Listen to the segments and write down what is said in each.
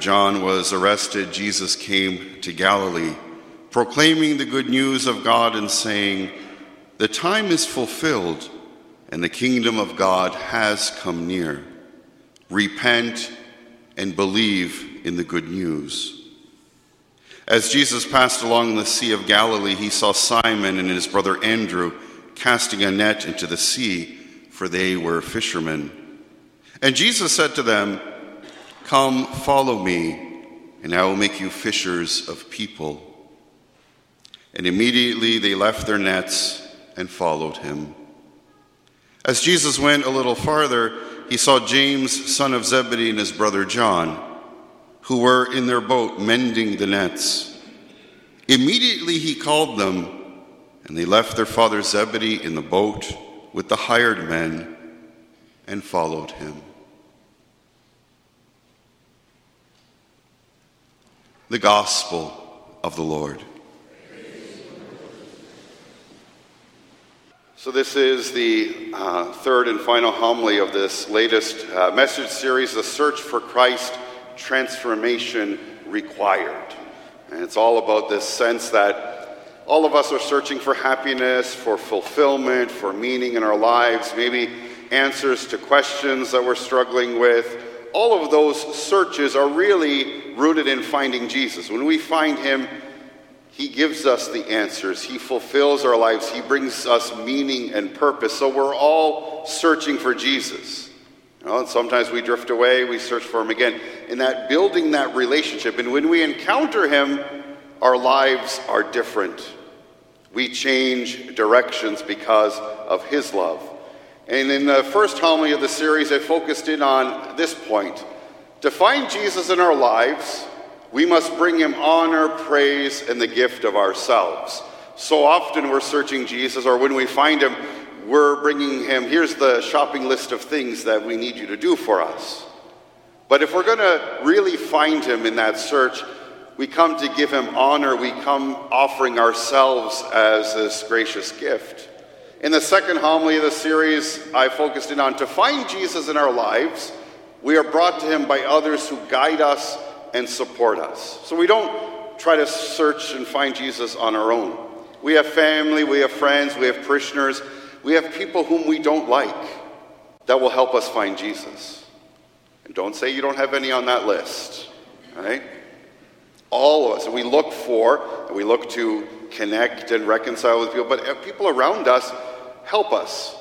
John was arrested, Jesus came to Galilee, proclaiming the good news of God and saying, The time is fulfilled, and the kingdom of God has come near. Repent and believe in the good news. As Jesus passed along the Sea of Galilee, he saw Simon and his brother Andrew casting a net into the sea, for they were fishermen. And Jesus said to them, Come, follow me, and I will make you fishers of people. And immediately they left their nets and followed him. As Jesus went a little farther, he saw James, son of Zebedee, and his brother John, who were in their boat mending the nets. Immediately he called them and they left their father Zebedee in the boat with the hired men and followed him. The Gospel of the Lord. So, this is the uh, third and final homily of this latest uh, message series, The Search for Christ Transformation Required. And it's all about this sense that all of us are searching for happiness, for fulfillment, for meaning in our lives, maybe answers to questions that we're struggling with. All of those searches are really rooted in finding Jesus. When we find Him, He gives us the answers. He fulfills our lives. He brings us meaning and purpose. So we're all searching for Jesus. You know, and sometimes we drift away, we search for Him again. In that building that relationship, and when we encounter Him, our lives are different. We change directions because of His love. And in the first homily of the series, I focused in on this point. To find Jesus in our lives, we must bring Him honor, praise, and the gift of ourselves. So often we're searching Jesus, or when we find Him, we're bringing Him, here's the shopping list of things that we need you to do for us. But if we're going to really find Him in that search, we come to give him honor. We come offering ourselves as this gracious gift. In the second homily of the series, I focused in on to find Jesus in our lives, we are brought to him by others who guide us and support us. So we don't try to search and find Jesus on our own. We have family, we have friends, we have parishioners, we have people whom we don't like that will help us find Jesus. And don't say you don't have any on that list, right? All of us. We look for, we look to connect and reconcile with people, but people around us help us.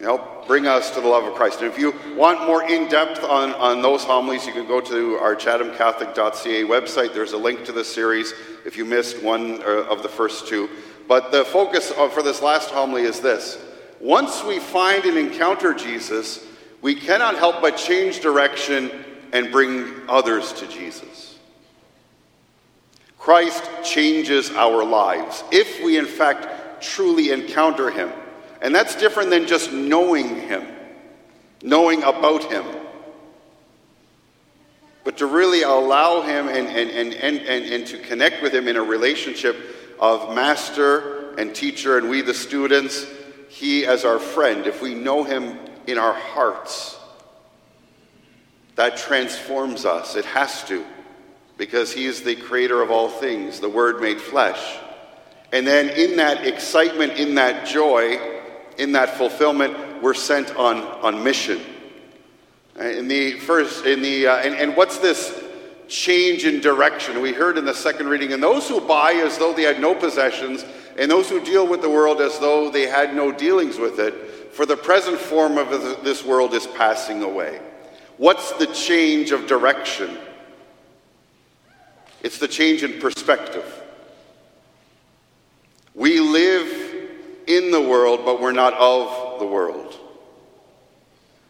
Know, bring us to the love of Christ. And if you want more in depth on, on those homilies, you can go to our chathamcatholic.ca website. There's a link to the series if you missed one uh, of the first two. But the focus of, for this last homily is this once we find and encounter Jesus, we cannot help but change direction and bring others to Jesus. Christ changes our lives if we, in fact, truly encounter Him. And that's different than just knowing Him, knowing about Him. But to really allow Him and, and, and, and, and, and to connect with Him in a relationship of master and teacher, and we, the students, He as our friend, if we know Him in our hearts, that transforms us. It has to because he is the creator of all things, the Word made flesh. And then in that excitement, in that joy, in that fulfillment, we're sent on, on mission. Uh, in the first, in the, uh, and, and what's this change in direction? We heard in the second reading, and those who buy as though they had no possessions, and those who deal with the world as though they had no dealings with it, for the present form of this world is passing away. What's the change of direction? It's the change in perspective. We live in the world, but we're not of the world.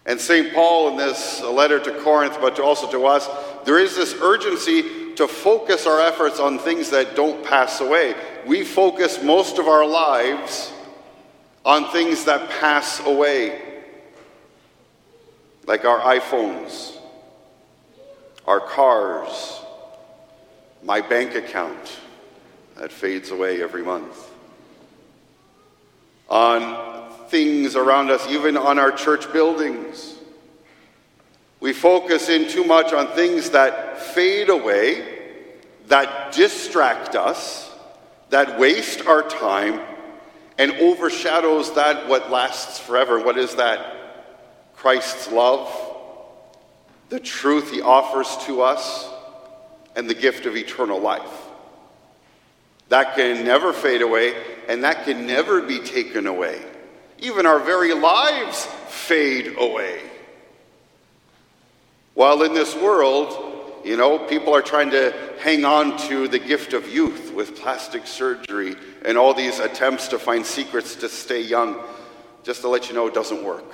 And St. Paul, in this letter to Corinth, but also to us, there is this urgency to focus our efforts on things that don't pass away. We focus most of our lives on things that pass away, like our iPhones, our cars, my bank account that fades away every month, on things around us, even on our church buildings. We focus in too much on things that fade away, that distract us, that waste our time, and overshadows that what lasts forever. What is that? Christ's love, the truth he offers to us, and the gift of eternal life. That can never fade away, and that can never be taken away. Even our very lives fade away. While in this world, you know, people are trying to hang on to the gift of youth with plastic surgery and all these attempts to find secrets to stay young. Just to let you know, it doesn't work.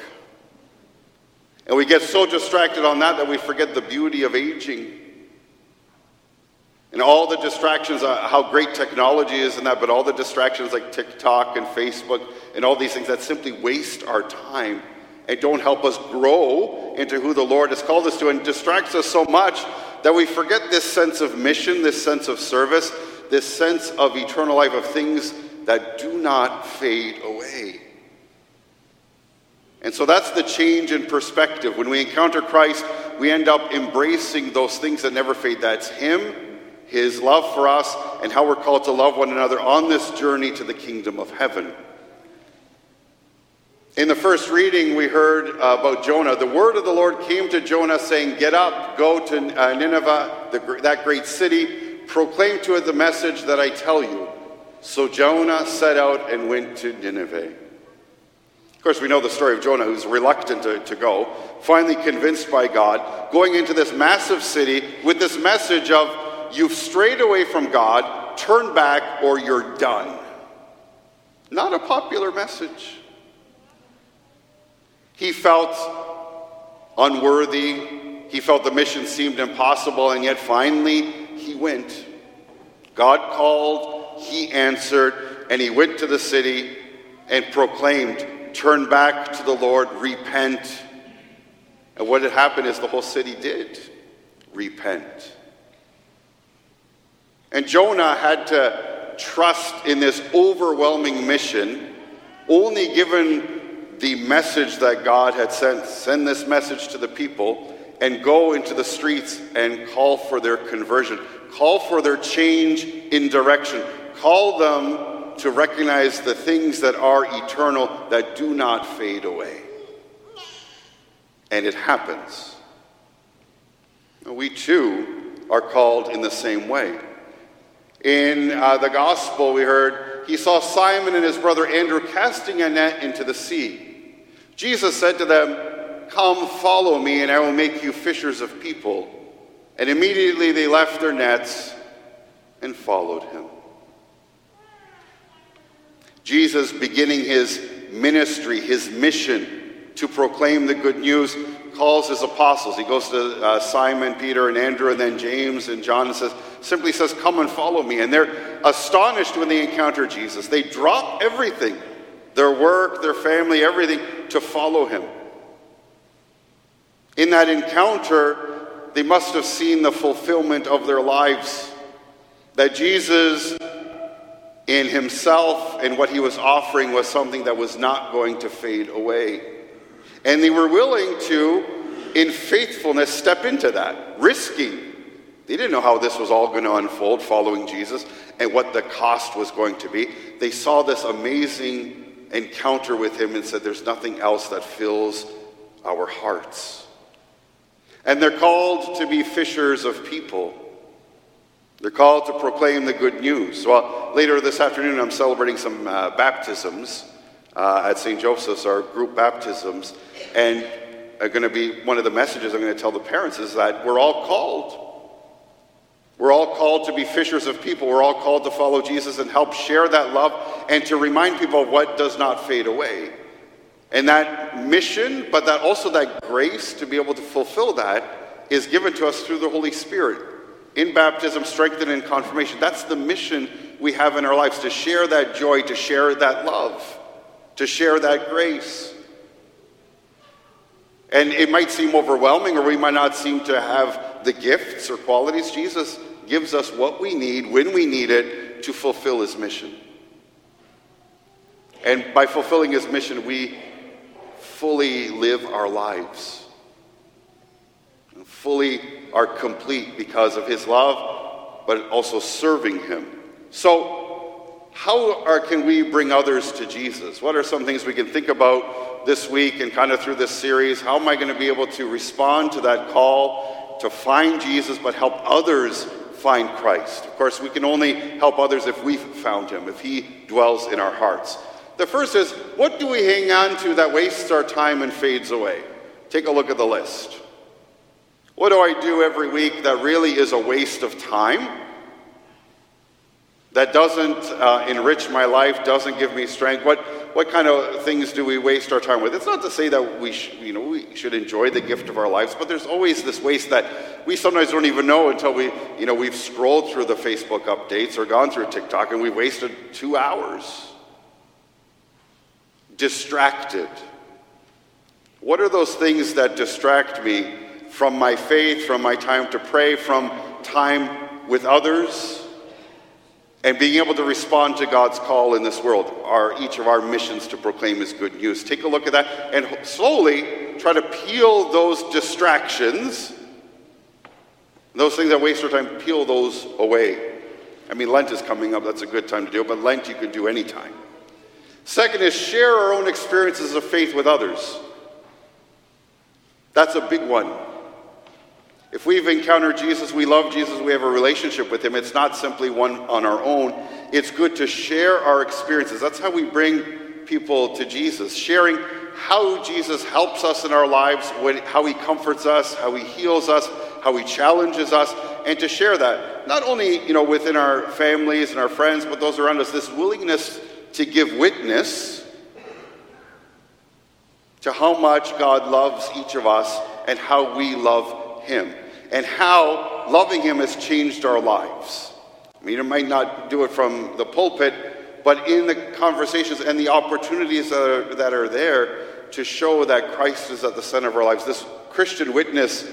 And we get so distracted on that that we forget the beauty of aging. And all the distractions, uh, how great technology is and that, but all the distractions like TikTok and Facebook and all these things that simply waste our time and don't help us grow into who the Lord has called us to and distracts us so much that we forget this sense of mission, this sense of service, this sense of eternal life, of things that do not fade away. And so that's the change in perspective. When we encounter Christ, we end up embracing those things that never fade. That's Him, His love for us, and how we're called to love one another on this journey to the kingdom of heaven. In the first reading, we heard about Jonah. The word of the Lord came to Jonah, saying, Get up, go to uh, Nineveh, the, that great city, proclaim to it the message that I tell you. So Jonah set out and went to Nineveh. Of course, we know the story of Jonah, who's reluctant to, to go, finally convinced by God, going into this massive city with this message of, You've strayed away from God, turn back, or you're done. Not a popular message. He felt unworthy. He felt the mission seemed impossible, and yet finally he went. God called, he answered, and he went to the city and proclaimed, Turn back to the Lord, repent. And what had happened is the whole city did repent. And Jonah had to trust in this overwhelming mission, only given the message that God had sent, send this message to the people, and go into the streets and call for their conversion, call for their change in direction, call them to recognize the things that are eternal, that do not fade away. And it happens. We too are called in the same way. In uh, the gospel, we heard he saw Simon and his brother Andrew casting a net into the sea. Jesus said to them, Come, follow me, and I will make you fishers of people. And immediately they left their nets and followed him. Jesus, beginning his ministry, his mission to proclaim the good news, calls his apostles. He goes to uh, Simon, Peter, and Andrew, and then James and John, and says, simply says, Come and follow me. And they're astonished when they encounter Jesus. They drop everything their work, their family, everything to follow him. In that encounter, they must have seen the fulfillment of their lives. That Jesus, in himself and what he was offering, was something that was not going to fade away. And they were willing to, in faithfulness, step into that, risking. They didn't know how this was all going to unfold following Jesus and what the cost was going to be. They saw this amazing encounter with him and said, There's nothing else that fills our hearts. And they're called to be fishers of people. They're called to proclaim the good news. Well, later this afternoon, I'm celebrating some uh, baptisms uh, at St. Joseph's, our group baptisms. And are going to be one of the messages I'm going to tell the parents is that we're all called we're all called to be fishers of people. We're all called to follow Jesus and help share that love and to remind people of what does not fade away. And that mission, but that also that grace to be able to fulfill that is given to us through the Holy Spirit. In baptism, strengthened in confirmation. That's the mission we have in our lives to share that joy, to share that love, to share that grace. And it might seem overwhelming, or we might not seem to have the gifts or qualities. Jesus gives us what we need when we need it to fulfill his mission. And by fulfilling his mission, we fully live our lives. and fully are complete because of his love, but also serving him. So, how are, can we bring others to Jesus? What are some things we can think about this week and kind of through this series? How am I going to be able to respond to that call to find Jesus, but help others find Christ? Of course, we can only help others if we've found him, if he dwells in our hearts. The first is what do we hang on to that wastes our time and fades away? Take a look at the list. What do I do every week that really is a waste of time? That doesn't uh, enrich my life, doesn't give me strength. What, what kind of things do we waste our time with? It's not to say that we, sh- you know, we should enjoy the gift of our lives, but there's always this waste that we sometimes don't even know until we, you know, we've scrolled through the Facebook updates or gone through TikTok and we've wasted two hours. Distracted. What are those things that distract me from my faith, from my time to pray, from time with others, and being able to respond to God's call in this world are each of our missions to proclaim His good news. Take a look at that and slowly try to peel those distractions, those things that waste our time, peel those away. I mean, Lent is coming up, that's a good time to do it, but Lent you can do anytime. Second is share our own experiences of faith with others. That's a big one. If we've encountered Jesus, we love Jesus, we have a relationship with him, it's not simply one on our own. It's good to share our experiences. That's how we bring people to Jesus, sharing how Jesus helps us in our lives, how he comforts us, how he heals us, how he challenges us, and to share that, not only you know, within our families and our friends, but those around us, this willingness to give witness to how much God loves each of us and how we love him and how loving Him has changed our lives. I mean, it might not do it from the pulpit, but in the conversations and the opportunities that are, that are there to show that Christ is at the center of our lives. This Christian witness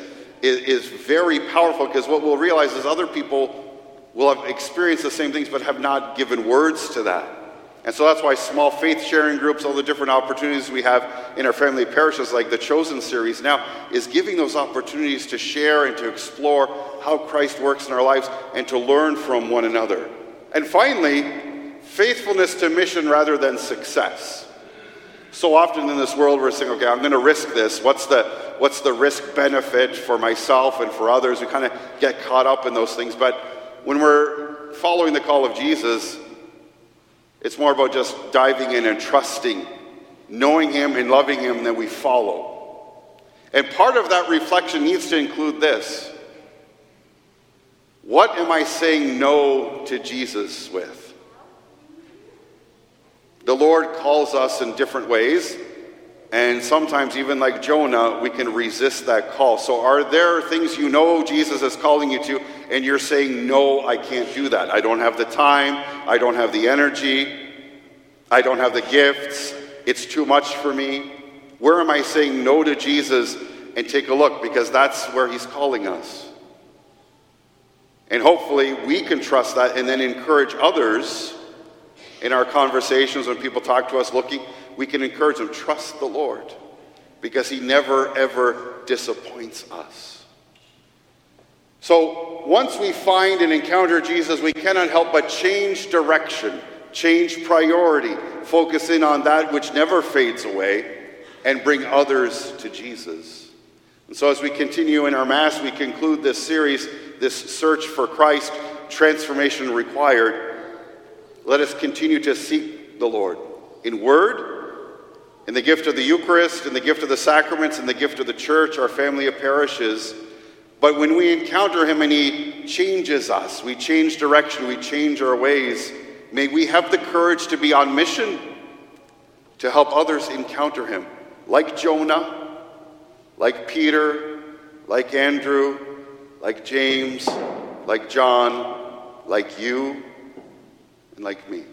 is, is very powerful because what we'll realize is other people will have experienced the same things but have not given words to that. And so that's why small faith sharing groups, all the different opportunities we have in our family parishes, like the Chosen series now, is giving those opportunities to share and to explore how Christ works in our lives and to learn from one another. And finally, faithfulness to mission rather than success. So often in this world, we're saying, okay, I'm going to risk this. What's the, what's the risk benefit for myself and for others? We kind of get caught up in those things. But when we're following the call of Jesus, it's more about just diving in and trusting, knowing Him and loving Him that we follow. And part of that reflection needs to include this What am I saying no to Jesus with? The Lord calls us in different ways. And sometimes, even like Jonah, we can resist that call. So, are there things you know Jesus is calling you to, and you're saying, No, I can't do that? I don't have the time, I don't have the energy, I don't have the gifts, it's too much for me. Where am I saying no to Jesus? And take a look, because that's where He's calling us. And hopefully, we can trust that and then encourage others in our conversations when people talk to us looking we can encourage them trust the Lord because He never, ever disappoints us. So once we find and encounter Jesus, we cannot help but change direction, change priority, focus in on that which never fades away, and bring others to Jesus. And so as we continue in our Mass, we conclude this series, this search for Christ, transformation required. Let us continue to seek the Lord in word in the gift of the Eucharist, in the gift of the sacraments, in the gift of the church, our family of parishes. But when we encounter Him and He changes us, we change direction, we change our ways, may we have the courage to be on mission to help others encounter Him, like Jonah, like Peter, like Andrew, like James, like John, like you, and like me.